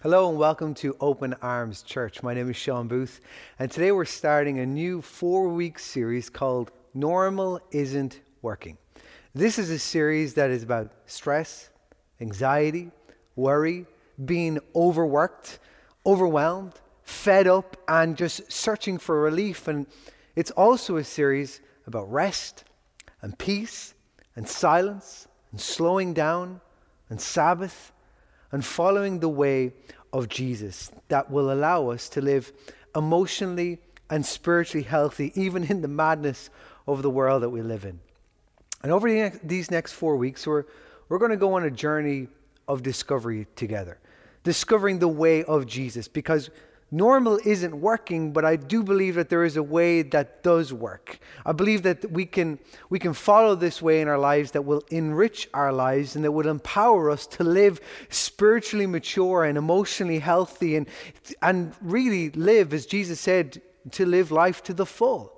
Hello and welcome to Open Arms Church. My name is Sean Booth, and today we're starting a new four week series called Normal Isn't Working. This is a series that is about stress, anxiety, worry, being overworked, overwhelmed, fed up, and just searching for relief. And it's also a series about rest and peace and silence and slowing down and Sabbath and following the way of Jesus that will allow us to live emotionally and spiritually healthy, even in the madness of the world that we live in. And over the these next four weeks, we're, we're going to go on a journey of discovery together, discovering the way of Jesus, because normal isn't working, but I do believe that there is a way that does work. I believe that we can, we can follow this way in our lives that will enrich our lives and that will empower us to live spiritually mature and emotionally healthy and, and really live, as Jesus said, to live life to the full.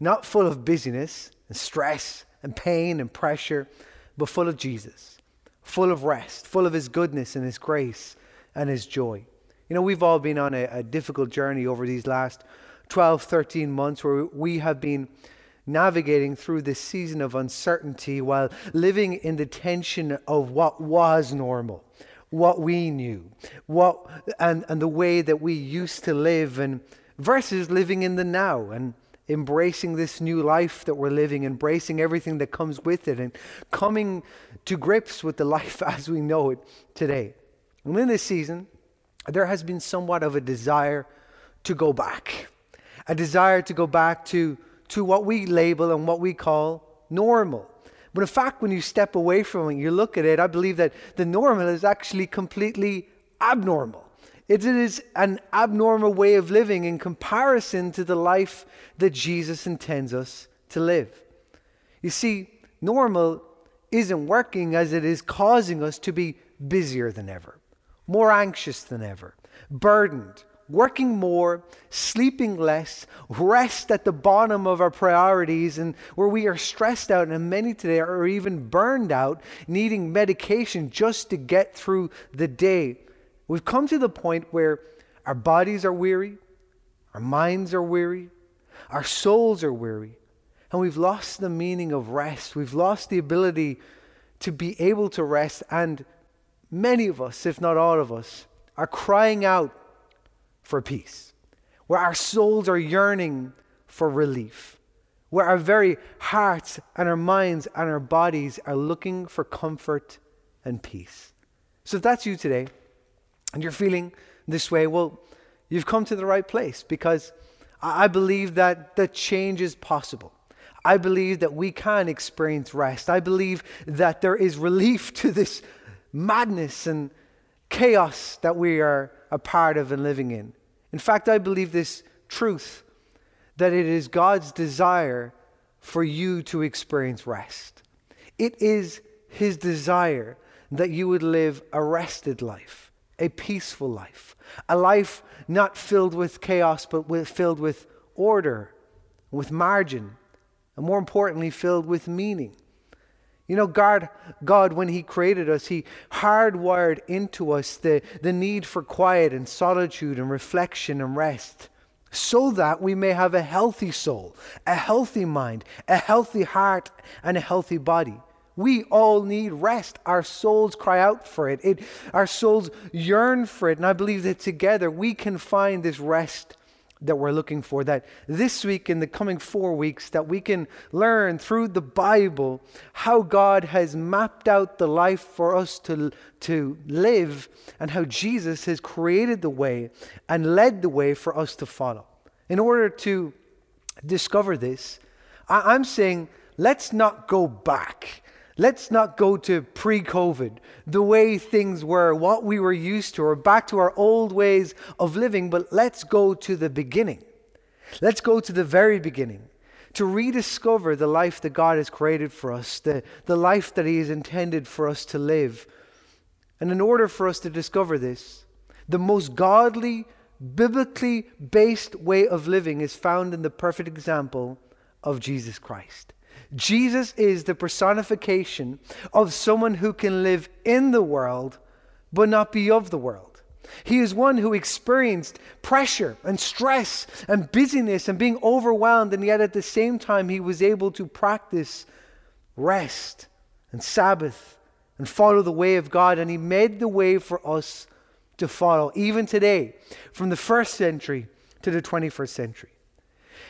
Not full of busyness and stress and pain and pressure, but full of Jesus, full of rest, full of His goodness and His grace and His joy. You know, we've all been on a, a difficult journey over these last 12, 13 months where we have been navigating through this season of uncertainty while living in the tension of what was normal, what we knew, what and, and the way that we used to live and versus living in the now and embracing this new life that we're living, embracing everything that comes with it and coming to grips with the life as we know it today. And in this season, there has been somewhat of a desire to go back, a desire to go back to, to what we label and what we call normal. But in fact, when you step away from it, you look at it, I believe that the normal is actually completely abnormal. It is an abnormal way of living in comparison to the life that Jesus intends us to live. You see, normal isn't working as it is causing us to be busier than ever more anxious than ever, burdened, working more, sleeping less, rest at the bottom of our priorities, and where we are stressed out, and many today are even burned out, needing medication just to get through the day. We've come to the point where our bodies are weary, our minds are weary, our souls are weary, and we've lost the meaning of rest. We've lost the ability to be able to rest and many of us, if not all of us, are crying out for peace, where our souls are yearning for relief, where our very hearts and our minds and our bodies are looking for comfort and peace. So if that's you today and you're feeling this way, well, you've come to the right place because I believe that the change is possible. I believe that we can experience rest. I believe that there is relief to this madness and chaos that we are a part of and living in. In fact, I believe this truth that it is God's desire for you to experience rest. It is His desire that you would live a rested life, a peaceful life, a life not filled with chaos, but with, filled with order, with margin, and more importantly, filled with meaning. You know, God, God, when He created us, He hardwired into us the, the need for quiet and solitude and reflection and rest so that we may have a healthy soul, a healthy mind, a healthy heart, and a healthy body. We all need rest. Our souls cry out for it. it. Our souls yearn for it. And I believe that together we can find this rest that we're looking for. That this week, in the coming four weeks, that we can learn through the Bible how God has mapped out the life for us to, to live and how Jesus has created the way and led the way for us to follow. In order to discover this, I, I'm saying let's not go back Let's not go to pre COVID, the way things were, what we were used to, or back to our old ways of living, but let's go to the beginning. Let's go to the very beginning to rediscover the life that God has created for us, the, the life that He has intended for us to live. And in order for us to discover this, the most godly, biblically based way of living is found in the perfect example of Jesus Christ. Jesus is the personification of someone who can live in the world but not be of the world. He is one who experienced pressure and stress and busyness and being overwhelmed, and yet at the same time, he was able to practice rest and Sabbath and follow the way of God. And he made the way for us to follow, even today, from the first century to the 21st century.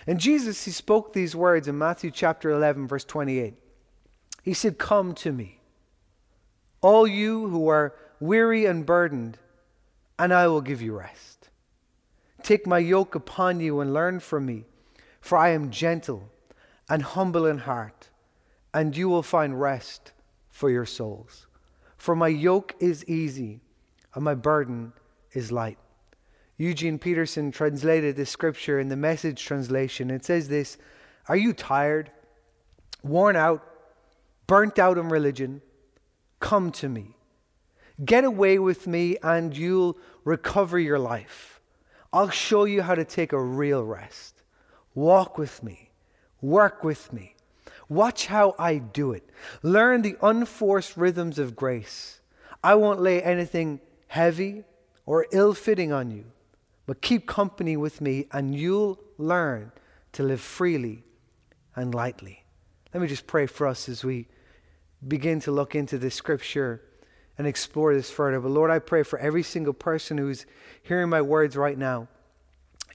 And Jesus, he spoke these words in Matthew chapter 11, verse 28. He said, Come to me, all you who are weary and burdened and I will give you rest. Take my yoke upon you and learn from me, for I am gentle and humble in heart, and you will find rest for your souls. For my yoke is easy and my burden is light. Eugene Peterson translated this scripture in the message translation. It says this Are you tired, worn out, burnt out in religion? Come to me. Get away with me and you'll recover your life. I'll show you how to take a real rest. Walk with me. Work with me. Watch how I do it. Learn the unforced rhythms of grace. I won't lay anything heavy or ill fitting on you, but keep company with me and you'll learn to live freely and lightly. Let me just pray for us as we begin to look into this scripture and explore this further. But Lord, I pray for every single person who's hearing my words right now,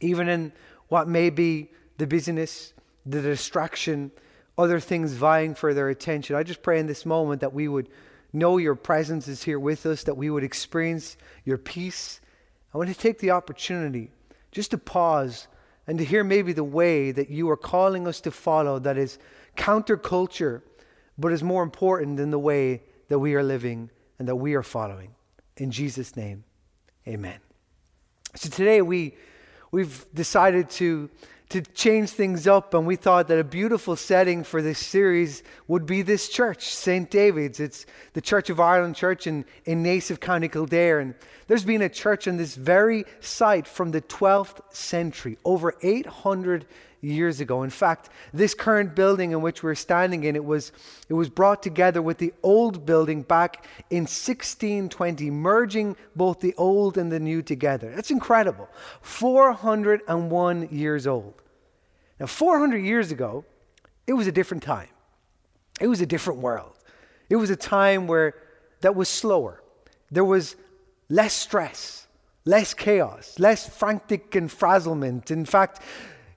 even in what may be the busyness, the distraction, other things vying for their attention. I just pray in this moment that we would know your presence is here with us, that we would experience your peace. I want to take the opportunity just to pause and to hear maybe the way that you are calling us to follow that is counterculture, but is more important than the way that we are living and that we are following. In Jesus' name, amen. So today we, we've decided to, to change things up, and we thought that a beautiful setting for this series would be this church, St. David's. It's the Church of Ireland Church in, in Naas, County Kildare. And there's been a church on this very site from the 12th century, over 800 years ago. In fact, this current building in which we're standing in, it was, it was brought together with the old building back in 1620, merging both the old and the new together. That's incredible. 401 years old. Now, 400 years ago, it was a different time. It was a different world. It was a time where that was slower. There was less stress, less chaos, less frantic and frazzlement. In fact,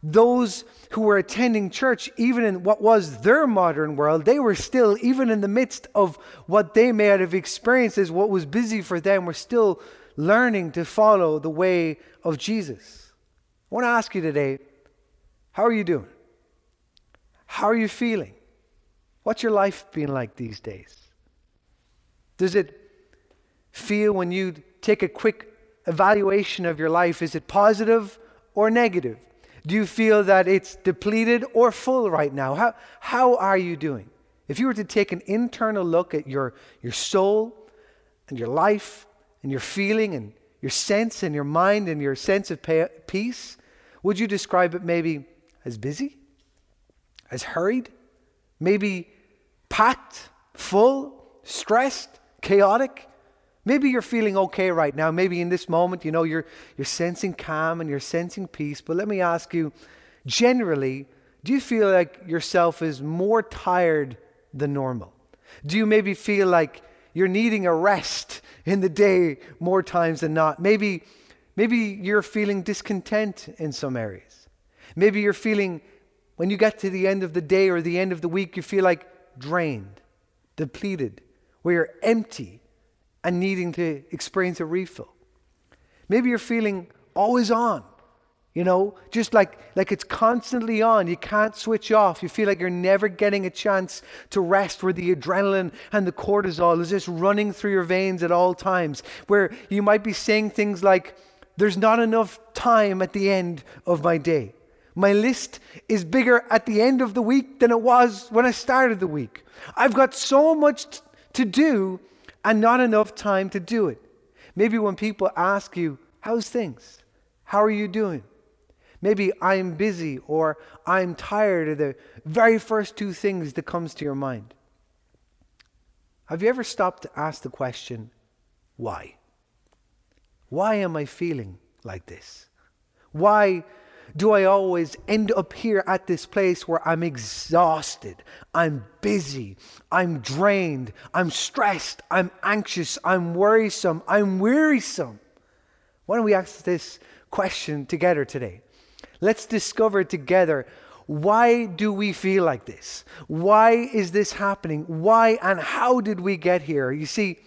those who were attending church, even in what was their modern world, they were still, even in the midst of what they may have experienced as what was busy for them, were still learning to follow the way of Jesus. I want to ask you today how are you doing? How are you feeling? What's your life been like these days? Does it feel when you take a quick evaluation of your life, is it positive or negative? Do you feel that it's depleted or full right now? How, how are you doing? If you were to take an internal look at your, your soul and your life and your feeling and your sense and your mind and your sense of peace, would you describe it maybe as busy, as hurried, maybe packed, full, stressed, chaotic? Maybe you're feeling okay right now. Maybe in this moment, you know, you're, you're sensing calm and you're sensing peace. But let me ask you generally, do you feel like yourself is more tired than normal? Do you maybe feel like you're needing a rest in the day more times than not? Maybe, maybe you're feeling discontent in some areas. Maybe you're feeling, when you get to the end of the day or the end of the week, you feel like drained, depleted, where you're empty and needing to experience a refill. Maybe you're feeling always on, you know, just like, like it's constantly on. You can't switch off. You feel like you're never getting a chance to rest, where the adrenaline and the cortisol is just running through your veins at all times, where you might be saying things like, There's not enough time at the end of my day. My list is bigger at the end of the week than it was when I started the week. I've got so much t- to do and not enough time to do it. Maybe when people ask you, How's things? How are you doing? Maybe I'm busy or I'm tired are the very first two things that comes to your mind. Have you ever stopped to ask the question, why? Why am I feeling like this? Why do I always end up here at this place where I'm exhausted, I'm busy, I'm drained, I'm stressed, I'm anxious, I'm worrisome, I'm wearisome? Why don't we ask this question together today? Let's discover together why do we feel like this? Why is this happening? Why and how did we get here? You see,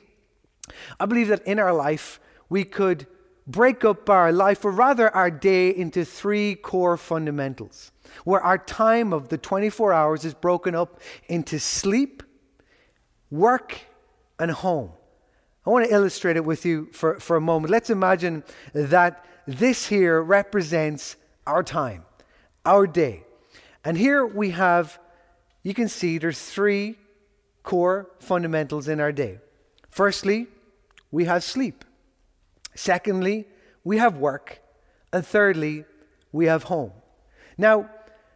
I believe that in our life we could break up our life, or rather our day, into three core fundamentals, where our time of the 24 hours is broken up into sleep, work, and home. I want to illustrate it with you for, for a moment. Let's imagine that this here represents our time, our day. And here we have, you can see there's three core fundamentals in our day. Firstly, we have sleep. Secondly, we have work. And thirdly, we have home. Now,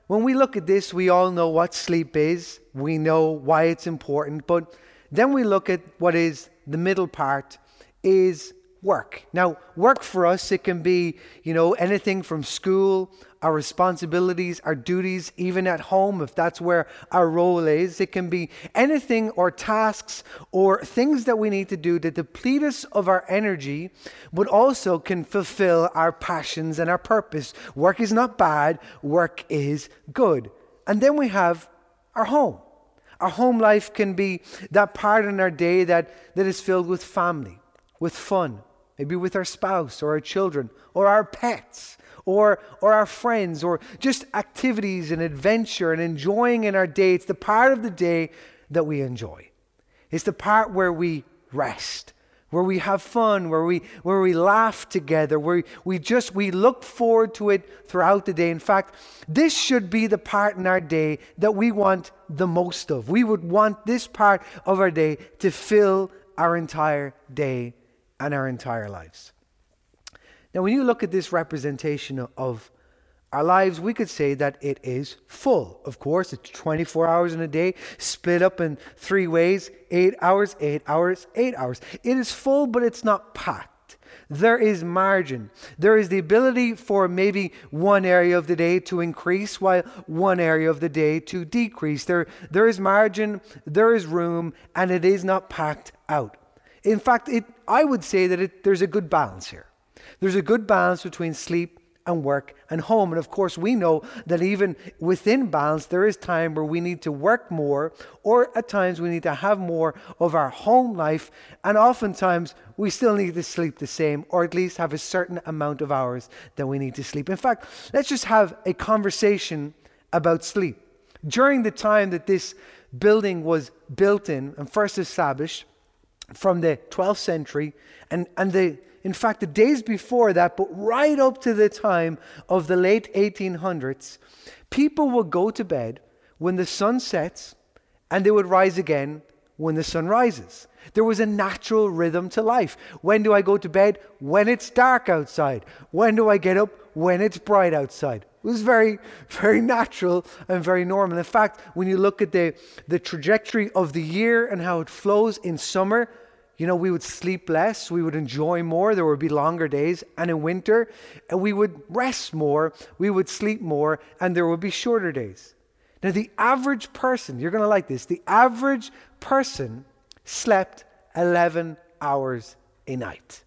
when we look at this, we all know what sleep is, we know why it's important, but then we look at what is the middle part is work. Now, work for us, it can be, you know, anything from school, our responsibilities, our duties, even at home, if that's where our role is. It can be anything or tasks or things that we need to do to deplete us of our energy, but also can fulfill our passions and our purpose. Work is not bad, work is good. And then we have our home. Our home life can be that part in our day that, that is filled with family, with fun, maybe with our spouse or our children or our pets or, or our friends or just activities and adventure and enjoying in our day. It's the part of the day that we enjoy. It's the part where we rest, where we have fun, where we, where we laugh together, where we just we look forward to it throughout the day. In fact, this should be the part in our day that we want the most of. We would want this part of our day to fill our entire day and our entire lives. Now, when you look at this representation of our lives, we could say that it is full. Of course, it's 24 hours in a day, split up in three ways eight hours, eight hours, eight hours. It is full, but it's not packed. There is margin. There is the ability for maybe one area of the day to increase while one area of the day to decrease. There, there is margin, there is room, and it is not packed out. In fact, it, I would say that it, there's a good balance here. There's a good balance between sleep and work and home. And of course, we know that even within balance, there is time where we need to work more, or at times we need to have more of our home life. And oftentimes, we still need to sleep the same, or at least have a certain amount of hours that we need to sleep. In fact, let's just have a conversation about sleep. During the time that this building was built in and first established, from the 12th century, and, and the in fact, the days before that, but right up to the time of the late 1800s, people would go to bed when the sun sets and they would rise again when the sun rises. There was a natural rhythm to life. When do I go to bed? When it's dark outside. When do I get up? When it's bright outside. It was very, very natural and very normal. In fact, when you look at the, the trajectory of the year and how it flows in summer, you know, we would sleep less, we would enjoy more, there would be longer days. And in winter, uh, we would rest more, we would sleep more, and there would be shorter days. Now, the average person, you're going to like this, the average person slept 11 hours a night.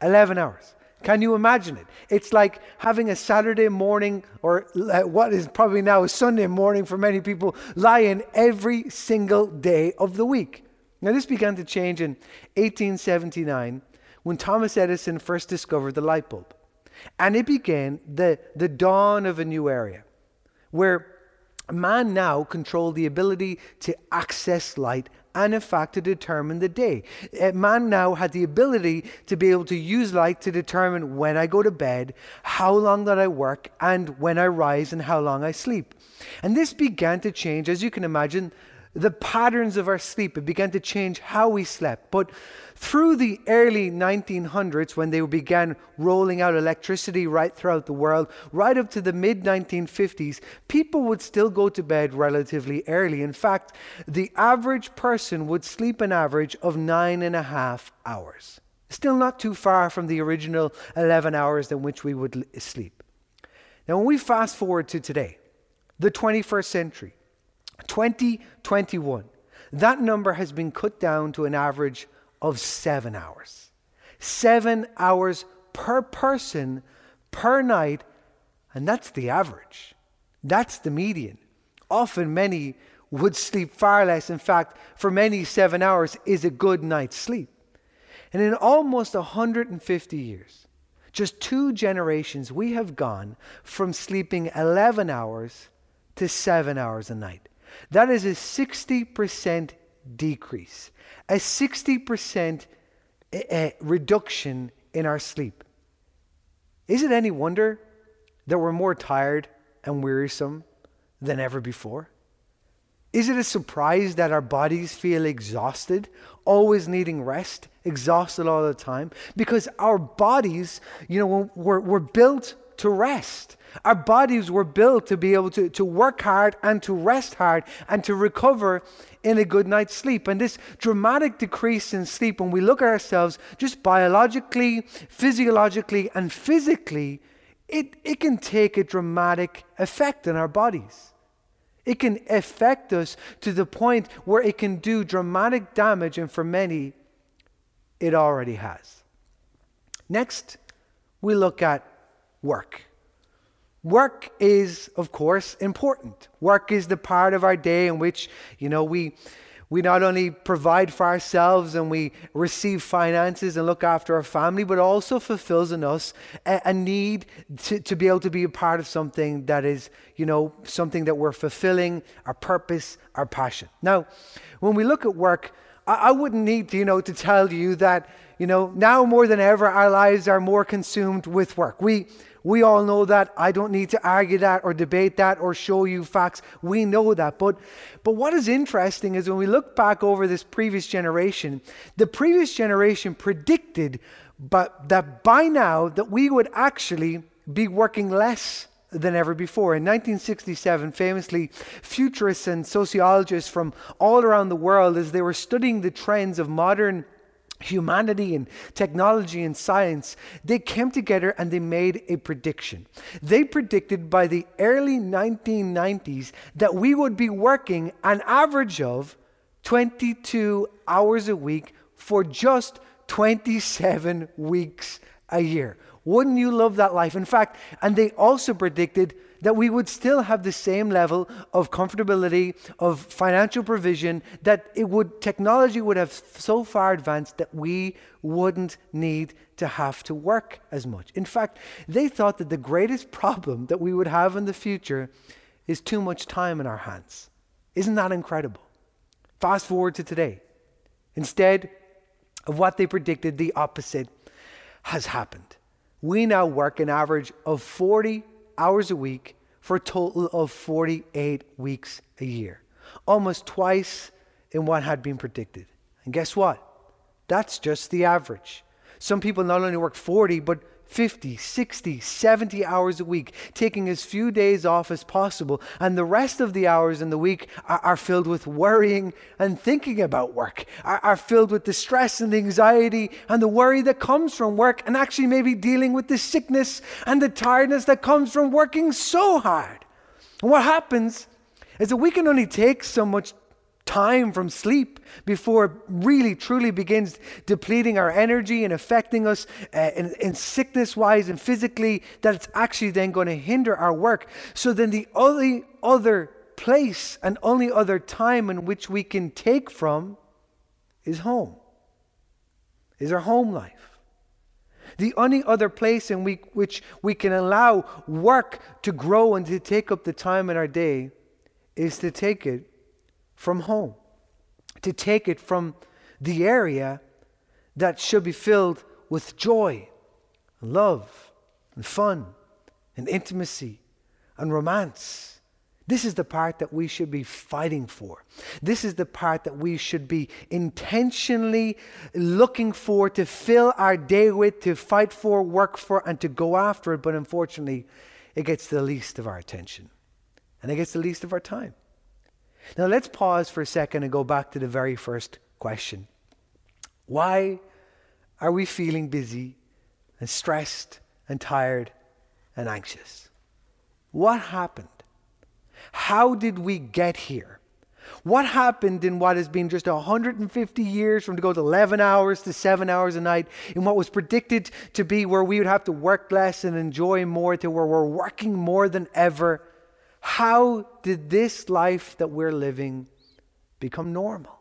11 hours. Can you imagine it? It's like having a Saturday morning, or uh, what is probably now a Sunday morning for many people, lie in every single day of the week. Now, this began to change in 1879 when Thomas Edison first discovered the light bulb. And it began the, the dawn of a new area where man now controlled the ability to access light and, in fact, to determine the day. Uh, man now had the ability to be able to use light to determine when I go to bed, how long that I work, and when I rise and how long I sleep. And this began to change, as you can imagine, the patterns of our sleep. It began to change how we slept. But through the early 1900s, when they began rolling out electricity right throughout the world, right up to the mid 1950s, people would still go to bed relatively early. In fact, the average person would sleep an average of nine and a half hours. Still not too far from the original 11 hours in which we would sleep. Now, when we fast forward to today, the 21st century, 2021, that number has been cut down to an average of seven hours. Seven hours per person per night, and that's the average. That's the median. Often, many would sleep far less. In fact, for many, seven hours is a good night's sleep. And in almost 150 years, just two generations, we have gone from sleeping 11 hours to seven hours a night. That is a 60% decrease, a 60% eh, eh, reduction in our sleep. Is it any wonder that we're more tired and wearisome than ever before? Is it a surprise that our bodies feel exhausted, always needing rest, exhausted all the time? Because our bodies, you know, we're built to rest. Our bodies were built to be able to, to work hard and to rest hard and to recover in a good night's sleep. And this dramatic decrease in sleep, when we look at ourselves just biologically, physiologically, and physically, it, it can take a dramatic effect on our bodies. It can affect us to the point where it can do dramatic damage, and for many, it already has. Next, we look at work. Work is, of course, important. Work is the part of our day in which, you know, we we not only provide for ourselves and we receive finances and look after our family, but also fulfills in us a, a need to, to be able to be a part of something that is, you know, something that we're fulfilling, our purpose, our passion. Now, when we look at work, I, I wouldn't need, you know, to tell you that, you know, now more than ever, our lives are more consumed with work. We we all know that. I don't need to argue that or debate that or show you facts. We know that. But, but what is interesting is when we look back over this previous generation, the previous generation predicted but that by now that we would actually be working less than ever before. In 1967, famously, futurists and sociologists from all around the world, as they were studying the trends of modern humanity and technology and science, they came together and they made a prediction. They predicted by the early 1990s that we would be working an average of 22 hours a week for just 27 weeks a year. Wouldn't you love that life? In fact, and they also predicted that we would still have the same level of comfortability, of financial provision, that it would technology would have so far advanced that we wouldn't need to have to work as much. In fact, they thought that the greatest problem that we would have in the future is too much time in our hands. Isn't that incredible? Fast forward to today. Instead of what they predicted, the opposite has happened. We now work an average of 40 hours a week for a total of 48 weeks a year, almost twice in what had been predicted. And guess what? That's just the average. Some people not only work 40, but 50, 60, 70 hours a week, taking as few days off as possible. And the rest of the hours in the week are, are filled with worrying and thinking about work, are, are filled with the stress and the anxiety and the worry that comes from work, and actually maybe dealing with the sickness and the tiredness that comes from working so hard. And what happens is that we can only take so much time from sleep before it really truly begins depleting our energy and affecting us uh, in, in sickness wise and physically that it's actually then going to hinder our work. So then the only other place and only other time in which we can take from is home is our home life. The only other place in we, which we can allow work to grow and to take up the time in our day is to take it from home, to take it from the area that should be filled with joy, and love, and fun, and intimacy, and romance. This is the part that we should be fighting for. This is the part that we should be intentionally looking for to fill our day with, to fight for, work for, and to go after it. But unfortunately, it gets the least of our attention and it gets the least of our time. Now let's pause for a second and go back to the very first question. Why are we feeling busy and stressed and tired and anxious? What happened? How did we get here? What happened in what has been just 150 years from to go to 11 hours to 7 hours a night, in what was predicted to be where we would have to work less and enjoy more, to where we're working more than ever? How did this life that we're living become normal?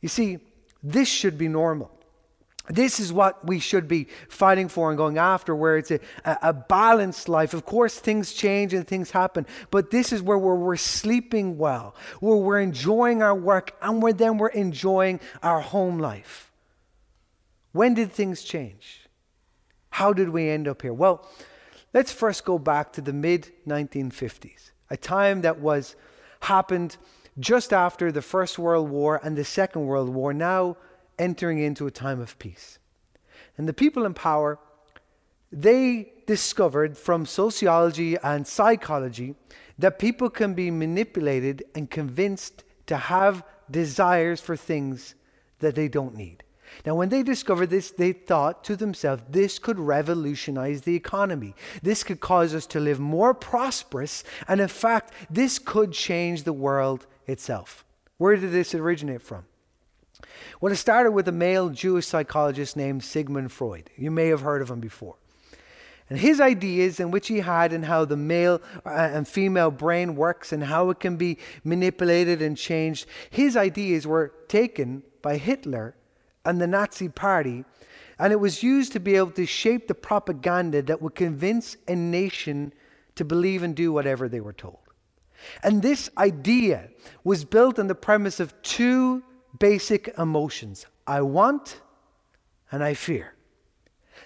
You see, this should be normal. This is what we should be fighting for and going after, where it's a, a, balanced life. Of course, things change and things happen, but this is where we're, we're sleeping well, where we're enjoying our work, and where then we're enjoying our home life. When did things change? How did we end up here? Well, let's first go back to the mid 1950s, a time that was happened just after the First World War and the Second World War. Now entering into a time of peace. And the people in power, they discovered from sociology and psychology that people can be manipulated and convinced to have desires for things that they don't need. Now, when they discovered this, they thought to themselves, this could revolutionize the economy. This could cause us to live more prosperous. And in fact, this could change the world itself. Where did this originate from? Well, it started with a male Jewish psychologist named Sigmund Freud. You may have heard of him before. And his ideas, in which he had, and how the male uh, and female brain works and how it can be manipulated and changed, his ideas were taken by Hitler and the Nazi Party, and it was used to be able to shape the propaganda that would convince a nation to believe and do whatever they were told. And this idea was built on the premise of two basic emotions I want and I fear.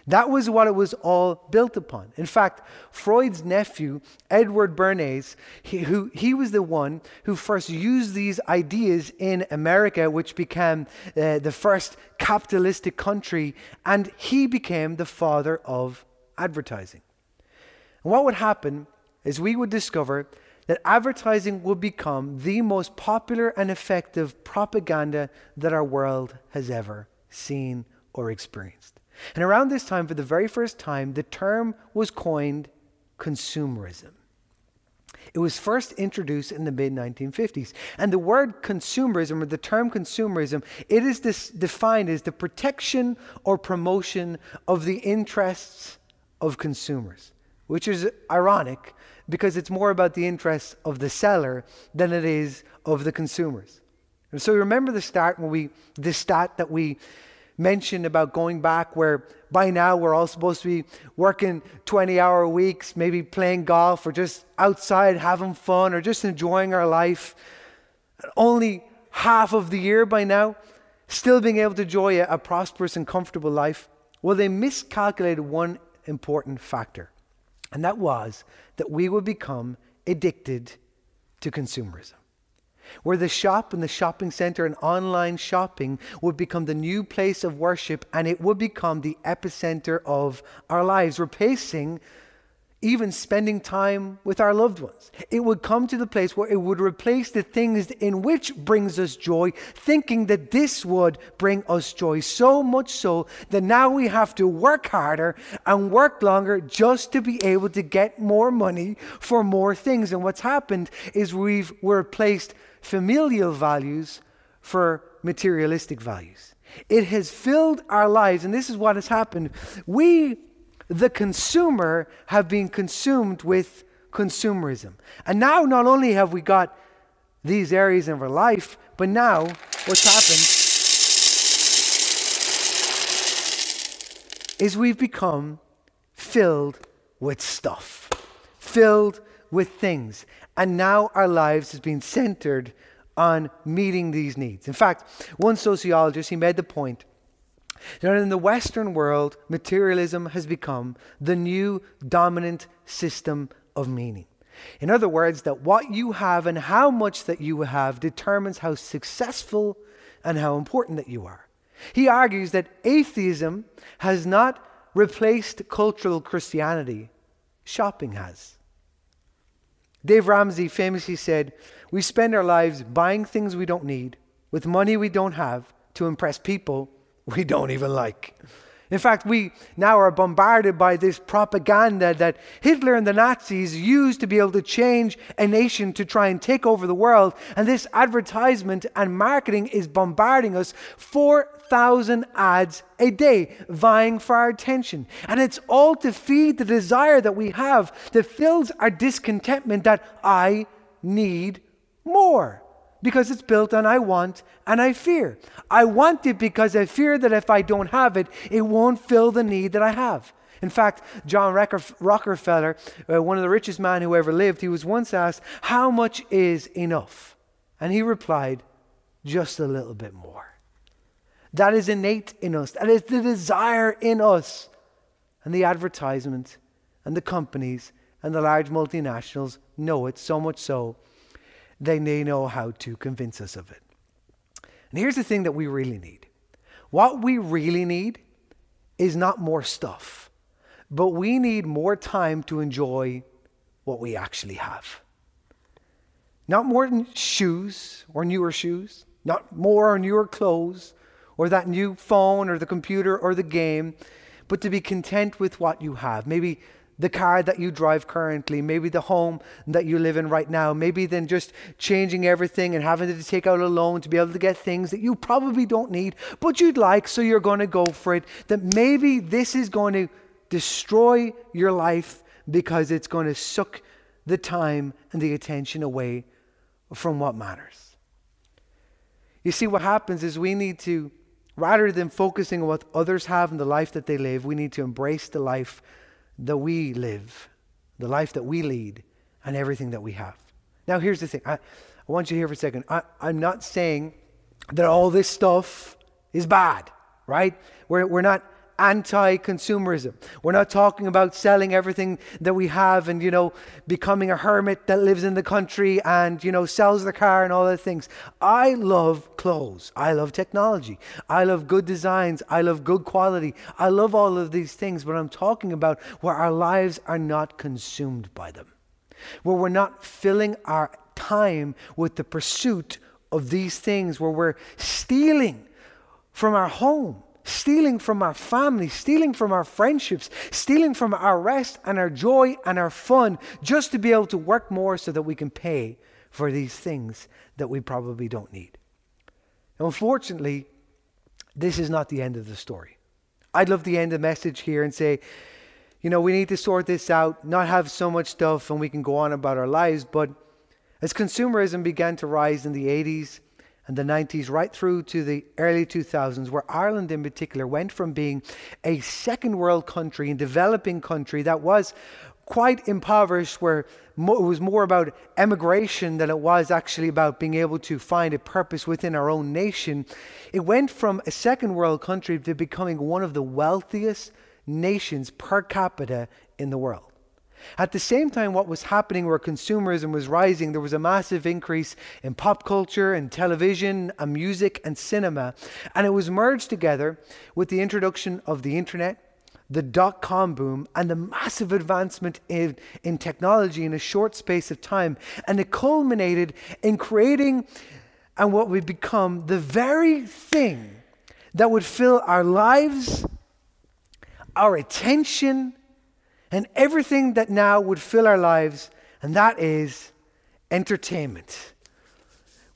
That was what it was all built upon. In fact, Freud's nephew, Edward Bernays, he, who, he was the one who first used these ideas in America, which became uh, the first capitalistic country, and he became the father of advertising. And what would happen is we would discover that advertising will become the most popular and effective propaganda that our world has ever seen or experienced. And around this time, for the very first time, the term was coined consumerism. It was first introduced in the mid 1950s. And the word consumerism, or the term consumerism, it is this defined as the protection or promotion of the interests of consumers, which is ironic because it's more about the interests of the seller than it is of the consumers. And so remember the start when we the stat that we mentioned about going back where by now we're all supposed to be working 20 hour weeks, maybe playing golf or just outside having fun or just enjoying our life. Only half of the year by now, still being able to enjoy a, a prosperous and comfortable life. Well, they miscalculated one important factor. And that was that we would become addicted to consumerism. Where the shop and the shopping center and online shopping would become the new place of worship and it would become the epicenter of our lives, replacing even spending time with our loved ones. It would come to the place where it would replace the things in which brings us joy, thinking that this would bring us joy. So much so that now we have to work harder and work longer just to be able to get more money for more things. And what's happened is we've replaced familial values for materialistic values. It has filled our lives, and this is what has happened. We the consumer have been consumed with consumerism. And now, not only have we got these areas of our life, but now what's happened is we've become filled with stuff, filled with things. And now our lives has been centered on meeting these needs. In fact, one sociologist, he made the point that in the Western world, materialism has become the new dominant system of meaning. In other words, that what you have and how much that you have determines how successful and how important that you are. He argues that atheism has not replaced cultural Christianity, shopping has. Dave Ramsey famously said, We spend our lives buying things we don't need with money we don't have to impress people we don't even like. In fact, we now are bombarded by this propaganda that Hitler and the Nazis used to be able to change a nation to try and take over the world. And this advertisement and marketing is bombarding us 4,000 ads a day, vying for our attention. And it's all to feed the desire that we have that fills our discontentment that I need more because it's built on I want and I fear. I want it because I fear that if I don't have it, it won't fill the need that I have. In fact, John Rockefeller, uh, one of the richest men who ever lived, he was once asked, How much is enough? And he replied, Just a little bit more. That is innate in us, that is the desire in us. And the advertisement and the companies and the large multinationals know it so much so they know how to convince us of it. And here's the thing that we really need what we really need is not more stuff, but we need more time to enjoy what we actually have. Not more shoes or newer shoes, not more or newer clothes or that new phone or the computer or the game, but to be content with what you have. Maybe the car that you drive currently, maybe the home that you live in right now, maybe then just changing everything and having to take out a loan to be able to get things that you probably don't need, but you'd like, so you're going to go for it. That maybe this is going to destroy your life because it's going to suck the time and the attention away from what matters. You see, what happens is we need to, rather than focusing on what others have and the life that they live, we need to embrace the life that we live, the life that we lead, and everything that we have. Now, here's the thing I, I want you to hear for a second. I, I'm not saying that all this stuff is bad, right? We're, we're not anti consumerism. We're not talking about selling everything that we have and, you know, becoming a hermit that lives in the country and, you know, sells the car and all those things. I love clothes. I love technology. I love good designs. I love good quality. I love all of these things, but I'm talking about where our lives are not consumed by them, where we're not filling our time with the pursuit of these things, where we're stealing from our home stealing from our family, stealing from our friendships, stealing from our rest and our joy and our fun just to be able to work more so that we can pay for these things that we probably don't need. unfortunately, this is not the end of the story. I'd love to end the message here and say, you know, we need to sort this out, not have so much stuff and we can go on about our lives. But as consumerism began to rise in the 80s, and the 90s right through to the early 2000s, where Ireland in particular went from being a second world country and developing country that was quite impoverished, where it was more about emigration than it was actually about being able to find a purpose within our own nation. It went from a second world country to becoming one of the wealthiest nations per capita in the world. At the same time, what was happening where consumerism was rising, there was a massive increase in pop culture and television and music and cinema. And it was merged together with the introduction of the internet, the dot com boom, and the massive advancement in, in technology in a short space of time. And it culminated in creating and what would become the very thing that would fill our lives, our attention, and everything that now would fill our lives, and that is entertainment.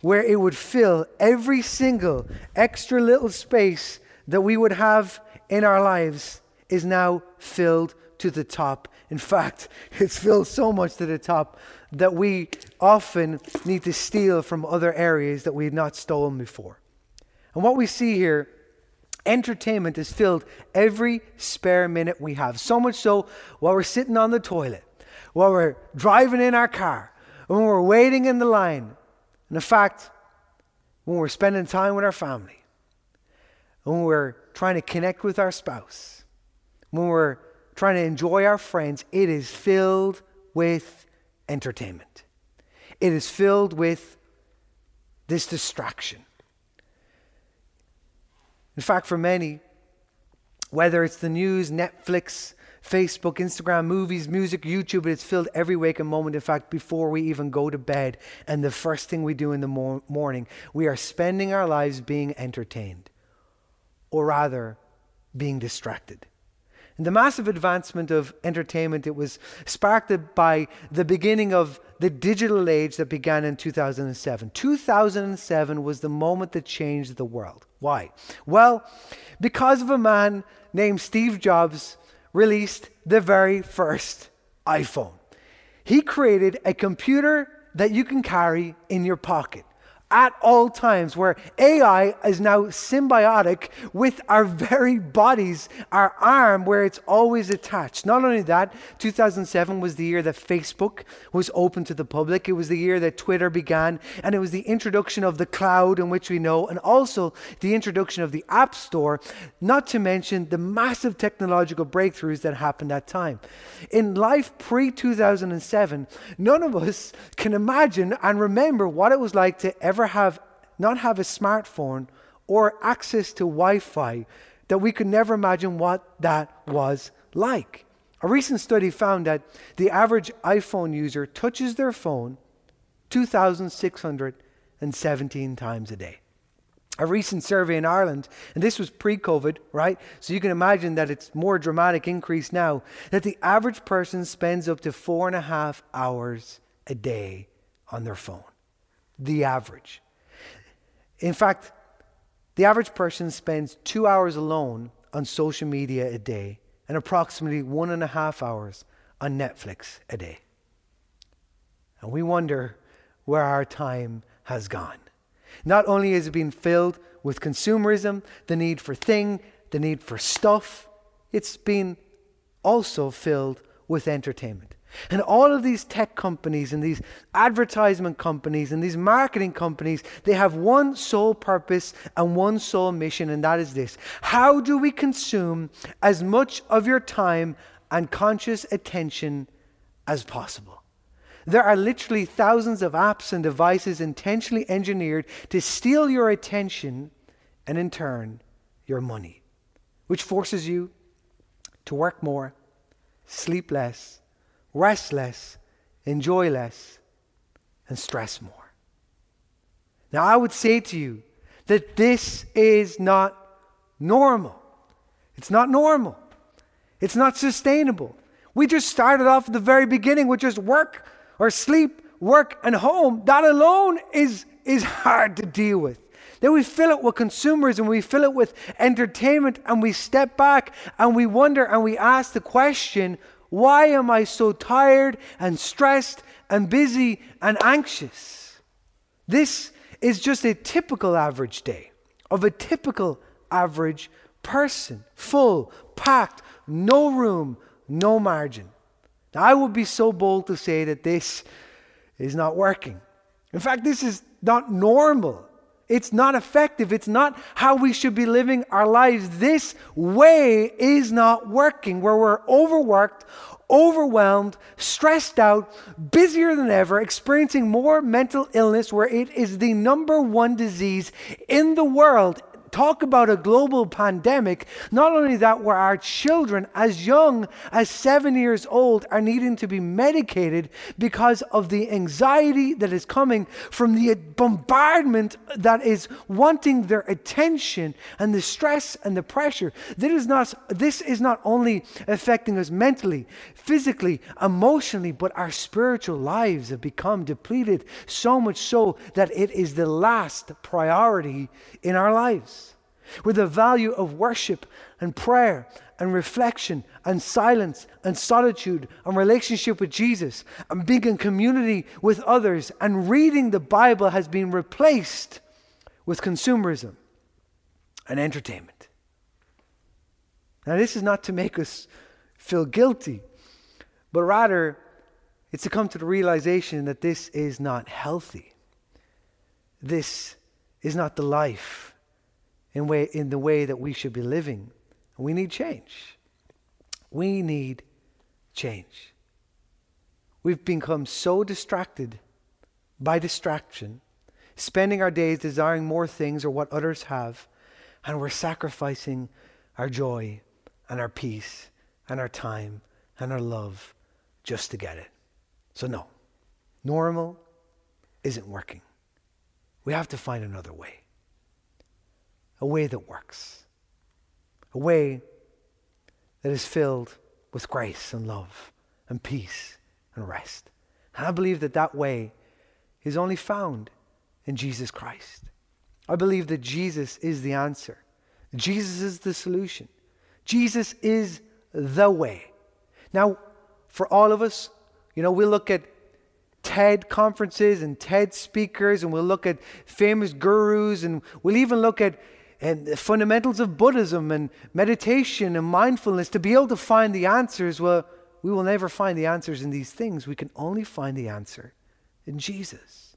Where it would fill every single extra little space that we would have in our lives is now filled to the top. In fact, it's filled so much to the top that we often need to steal from other areas that we had not stolen before. And what we see here Entertainment has filled every spare minute we have. So much so while we're sitting on the toilet, while we're driving in our car, when we're waiting in the line. And in fact, when we're spending time with our family, when we're trying to connect with our spouse, when we're trying to enjoy our friends, it is filled with entertainment. It is filled with this distraction. In fact, for many, whether it's the news, Netflix, Facebook, Instagram, movies, music, YouTube, it's filled every waking moment. In fact, before we even go to bed, and the first thing we do in the mor- morning, we are spending our lives being entertained. or rather being distracted. And the massive advancement of entertainment, it was sparked by the beginning of the digital age that began in 2007. 2007 was the moment that changed the world. Why? Well, because of a man named Steve Jobs released the very first iPhone. He created a computer that you can carry in your pocket at all times, where AI is now symbiotic with our very bodies, our arm, where it's always attached. Not only that, 2007 was the year that Facebook was open to the public, it was the year that Twitter began, and it was the introduction of the cloud, in which we know, and also the introduction of the App Store, not to mention the massive technological breakthroughs that happened at that time. In life pre 2007, none of us can imagine and remember what it was like to ever ever have not have a smartphone or access to Wi-Fi that we could never imagine what that was like. A recent study found that the average iPhone user touches their phone 2,617 times a day. A recent survey in Ireland, and this was pre COVID, right? So you can imagine that it's more dramatic increase now, that the average person spends up to four and a half hours a day on their phone the average. In fact, the average person spends two hours alone on social media a day and approximately one and a half hours on Netflix a day. And we wonder where our time has gone. Not only is it being filled with consumerism, the need for thing, the need for stuff, it's been also filled with entertainment. And all of these tech companies and these advertisement companies and these marketing companies, they have one sole purpose and one sole mission, and that is this How do we consume as much of your time and conscious attention as possible? There are literally thousands of apps and devices intentionally engineered to steal your attention and, in turn, your money, which forces you to work more, sleep less rest less, enjoy less, and stress more. Now, I would say to you that this is not normal. It's not normal. It's not sustainable. We just started off at the very beginning with just work or sleep, work, and home. That alone is, is hard to deal with. Then we fill it with consumers and we fill it with entertainment and we step back and we wonder and we ask the question why am I so tired and stressed and busy and anxious? This is just a typical average day of a typical average person. Full, packed, no room, no margin. Now, I would be so bold to say that this is not working. In fact, this is not normal. It's not effective. It's not how we should be living our lives. This way is not working, where we're overworked, overwhelmed, stressed out, busier than ever, experiencing more mental illness, where it is the number one disease in the world talk about a global pandemic. Not only that, where our children, as young as seven years old, are needing to be medicated because of the anxiety that is coming from the bombardment that is wanting their attention and the stress and the pressure. This is not, this is not only affecting us mentally, physically, emotionally, but our spiritual lives have become depleted so much so that it is the last priority in our lives where the value of worship and prayer and reflection and silence and solitude and relationship with Jesus and being in community with others and reading the Bible has been replaced with consumerism and entertainment. Now, this is not to make us feel guilty, but rather it's to come to the realization that this is not healthy. This is not the life in, way, in the way that we should be living. We need change. We need change. We've become so distracted by distraction, spending our days desiring more things or what others have, and we're sacrificing our joy and our peace and our time and our love just to get it. So, no, normal isn't working. We have to find another way a way that works. a way that is filled with grace and love and peace and rest. And I believe that that way is only found in Jesus Christ. I believe that Jesus is the answer. Jesus is the solution. Jesus is the way. Now, for all of us, you know, we look at TED conferences and TED speakers, and we'll look at famous gurus, and we'll even look at and the fundamentals of Buddhism and meditation and mindfulness to be able to find the answers. Well, we will never find the answers in these things. We can only find the answer in Jesus.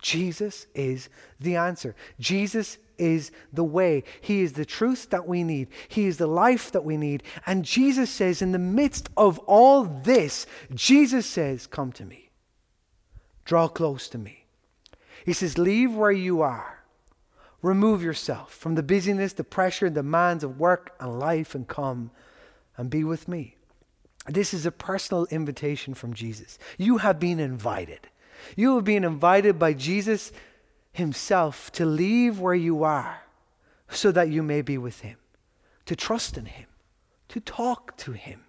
Jesus is the answer. Jesus is the way. He is the truth that we need. He is the life that we need. And Jesus says, in the midst of all this, Jesus says, Come to me. Draw close to me. He says, Leave where you are. Remove yourself from the busyness, the pressure, and demands of work and life and come and be with me. This is a personal invitation from Jesus. You have been invited. You have been invited by Jesus Himself to leave where you are so that you may be with Him, to trust in Him, to talk to Him,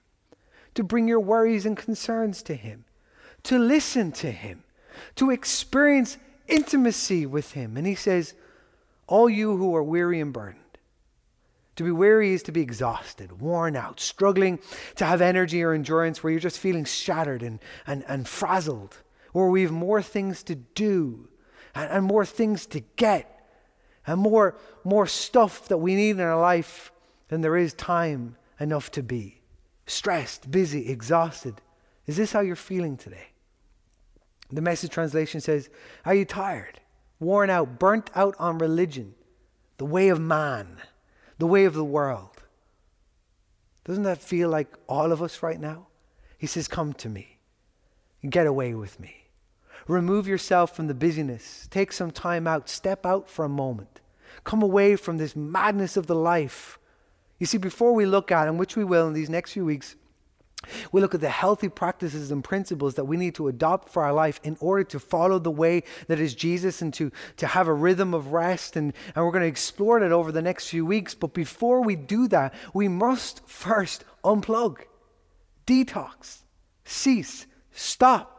to bring your worries and concerns to Him, to listen to Him, to experience intimacy with Him. And He says, All you who are weary and burdened, to be weary is to be exhausted, worn out, struggling to have energy or endurance where you're just feeling shattered and, and, and frazzled, where we have more things to do and, and more things to get and more, more stuff that we need in our life than there is time enough to be. Stressed, busy, exhausted. Is this how you're feeling today? The message translation says, Are you tired, worn out, burnt out on religion, the way of man, the way of the world? Doesn't that feel like all of us right now? He says, Come to me get away with me. Remove yourself from the busyness. Take some time out. Step out for a moment. Come away from this madness of the life. You see, before we look at, and which we will in these next few weeks, we look at the healthy practices and principles that we need to adopt for our life in order to follow the way that is Jesus and to, to have a rhythm of rest. And, and we're going to explore that over the next few weeks. But before we do that, we must first unplug, detox, cease, stop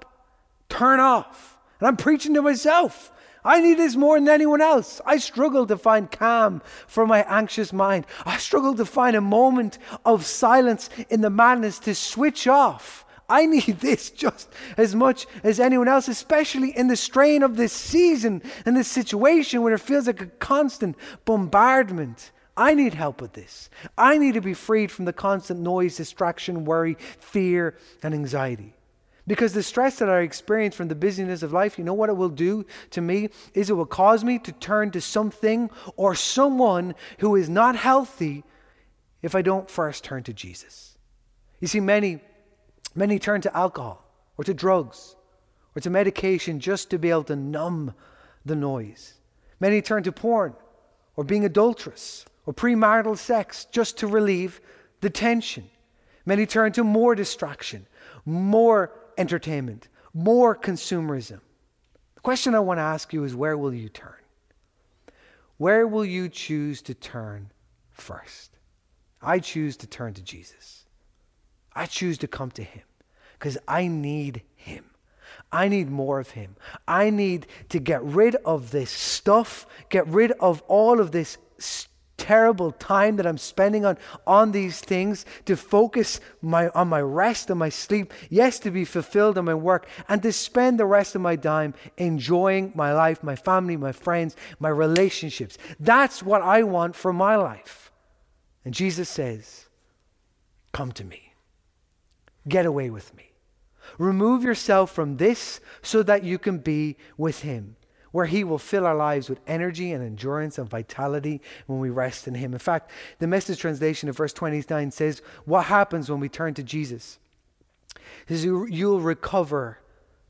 turn off. And I'm preaching to myself. I need this more than anyone else. I struggle to find calm for my anxious mind. I struggle to find a moment of silence in the madness to switch off. I need this just as much as anyone else, especially in the strain of this season and this situation where it feels like a constant bombardment. I need help with this. I need to be freed from the constant noise, distraction, worry, fear, and anxiety. Because the stress that I experience from the busyness of life, you know what it will do to me? Is it will cause me to turn to something or someone who is not healthy if I don't first turn to Jesus. You see, many, many turn to alcohol or to drugs or to medication just to be able to numb the noise. Many turn to porn or being adulterous or premarital sex just to relieve the tension. Many turn to more distraction, more entertainment, more consumerism. The question I want to ask you is where will you turn? Where will you choose to turn first? I choose to turn to Jesus. I choose to come to Him because I need Him. I need more of Him. I need to get rid of this stuff, get rid of all of this stuff terrible time that I'm spending on, on these things to focus my, on my rest and my sleep, yes, to be fulfilled in my work, and to spend the rest of my time enjoying my life, my family, my friends, my relationships. That's what I want for my life. And Jesus says, Come to me, get away with me. Remove yourself from this so that you can be with Him where He will fill our lives with energy and endurance and vitality when we rest in Him. In fact, the message translation of verse 29 says, What happens when we turn to Jesus? It says, You'll recover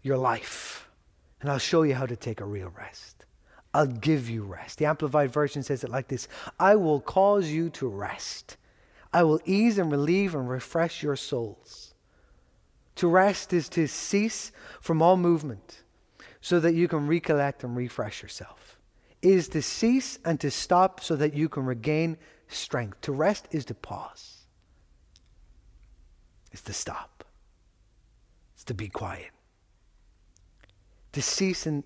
your life, and I'll show you how to take a real rest. I'll give you rest. The Amplified Version says it like this I will cause you to rest. I will ease and relieve and refresh your souls. To rest is to cease from all movement so that you can recollect and refresh yourself. It is to cease and to stop so that you can regain strength. To rest is to pause, it's to stop, it's to be quiet, to cease in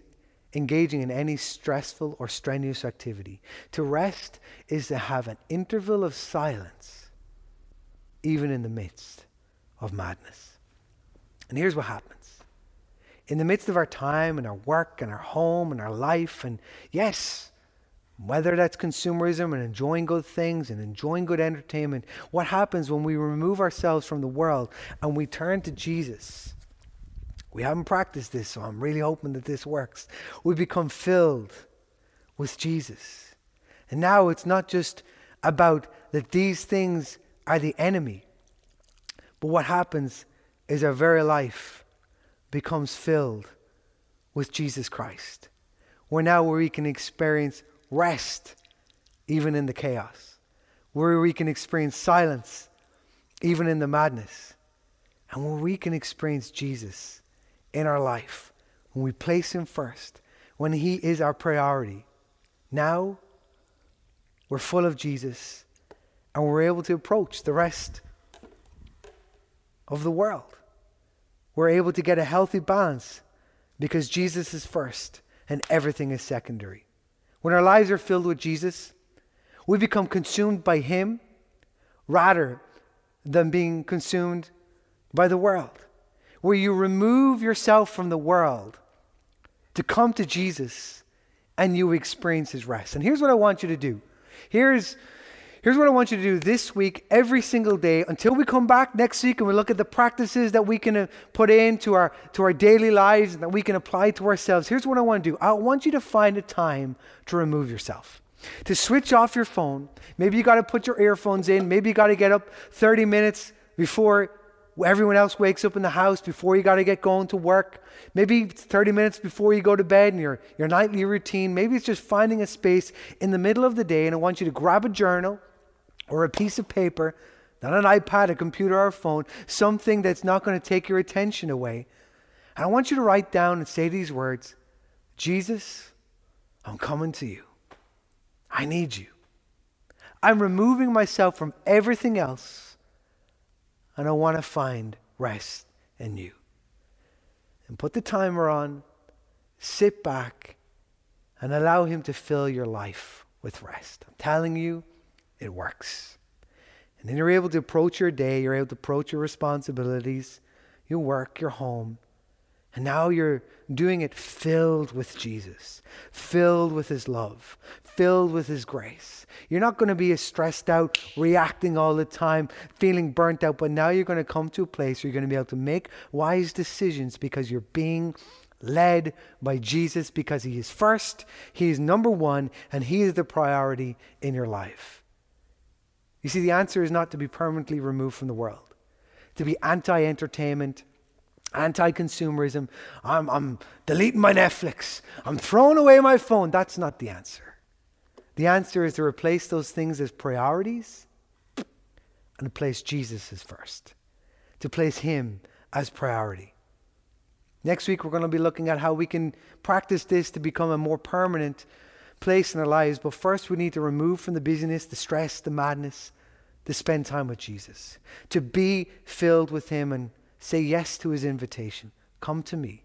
engaging in any stressful or strenuous activity. To rest is to have an interval of silence, even in the midst of madness. And here's what happens. In the midst of our time and our work and our home and our life, and yes, whether that's consumerism and enjoying good things and enjoying good entertainment, what happens when we remove ourselves from the world and we turn to Jesus? We haven't practiced this, so I'm really hoping that this works. We become filled with Jesus. And now it's not just about that these things are the enemy, but what happens is our very life becomes filled with Jesus Christ. We're now where we can experience rest even in the chaos, where we can experience silence even in the madness, and where we can experience Jesus in our life when we place Him first, when He is our priority. Now we're full of Jesus and we're able to approach the rest of the world. We're able to get a healthy balance because Jesus is first and everything is secondary. When our lives are filled with Jesus, we become consumed by Him rather than being consumed by the world. Where you remove yourself from the world to come to Jesus and you experience His rest. And here's what I want you to do. Here's Here's what I want you to do this week, every single day, until we come back next week and we look at the practices that we can uh, put into our, to our daily lives and that we can apply to ourselves. Here's what I want to do I want you to find a time to remove yourself, to switch off your phone. Maybe you got to put your earphones in. Maybe you got to get up 30 minutes before everyone else wakes up in the house, before you got to get going to work. Maybe 30 minutes before you go to bed and your, your nightly routine. Maybe it's just finding a space in the middle of the day, and I want you to grab a journal or a piece of paper, not an iPad, a computer, or a phone, something that's not going to take your attention away. And I want you to write down and say these words Jesus, I'm coming to you. I need you. I'm removing myself from everything else, and I want to find rest in you. And put the timer on, sit back, and allow Him to fill your life with rest. I'm telling you, it works. And then you're able to approach your day, you're able to approach your responsibilities, your work, your home. And now you're doing it filled with Jesus, filled with His love, filled with His grace. You're not going to be as stressed out, reacting all the time, feeling burnt out, but now you're going to come to a place where you're going to be able to make wise decisions because you're being led by Jesus because He is first, He is number one, and He is the priority in your life. You see, the answer is not to be permanently removed from the world, to be anti entertainment, anti consumerism. I'm, I'm deleting my Netflix, I'm throwing away my phone. That's not the answer. The answer is to replace those things as priorities and to place Jesus as first, to place Him as priority. Next week, we're going to be looking at how we can practice this to become a more permanent place in our lives. But first, we need to remove from the busyness, the stress, the madness, to spend time with Jesus, to be filled with Him and say yes to His invitation. Come to me,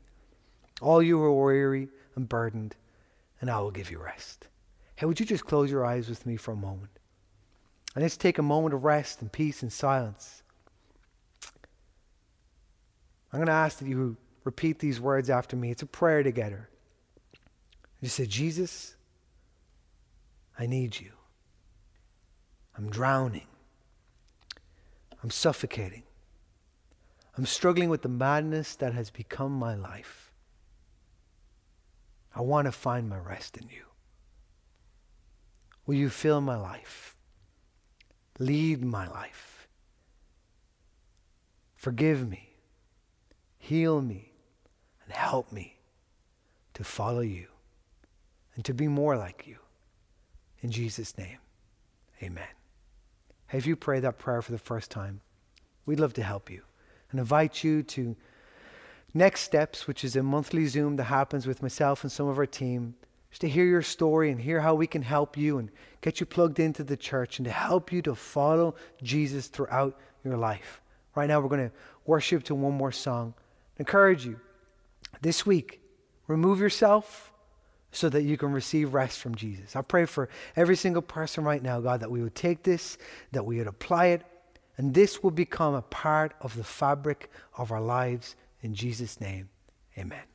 all you who are weary and burdened, and I will give you rest. Hey, would you just close your eyes with me for a moment? And let's take a moment of rest and peace and silence. I'm going to ask that you repeat these words after me. It's a prayer together. You say, Jesus, I need you. I'm drowning. I'm suffocating. I'm struggling with the madness that has become my life. I want to find my rest in you. Will you fill my life? Lead my life. Forgive me. Heal me. And help me to follow you and to be more like you. In Jesus' name, amen. Hey, if you pray that prayer for the first time, we'd love to help you and invite you to Next Steps, which is a monthly Zoom that happens with myself and some of our team, just to hear your story and hear how we can help you and get you plugged into the church and to help you to follow Jesus throughout your life. Right now, we're going to worship to one more song. encourage you this week, remove yourself so that you can receive rest from Jesus. I pray for every single person right now, God, that we would take this, that we would apply it, and this will become a part of the fabric of our lives. In Jesus' name, amen.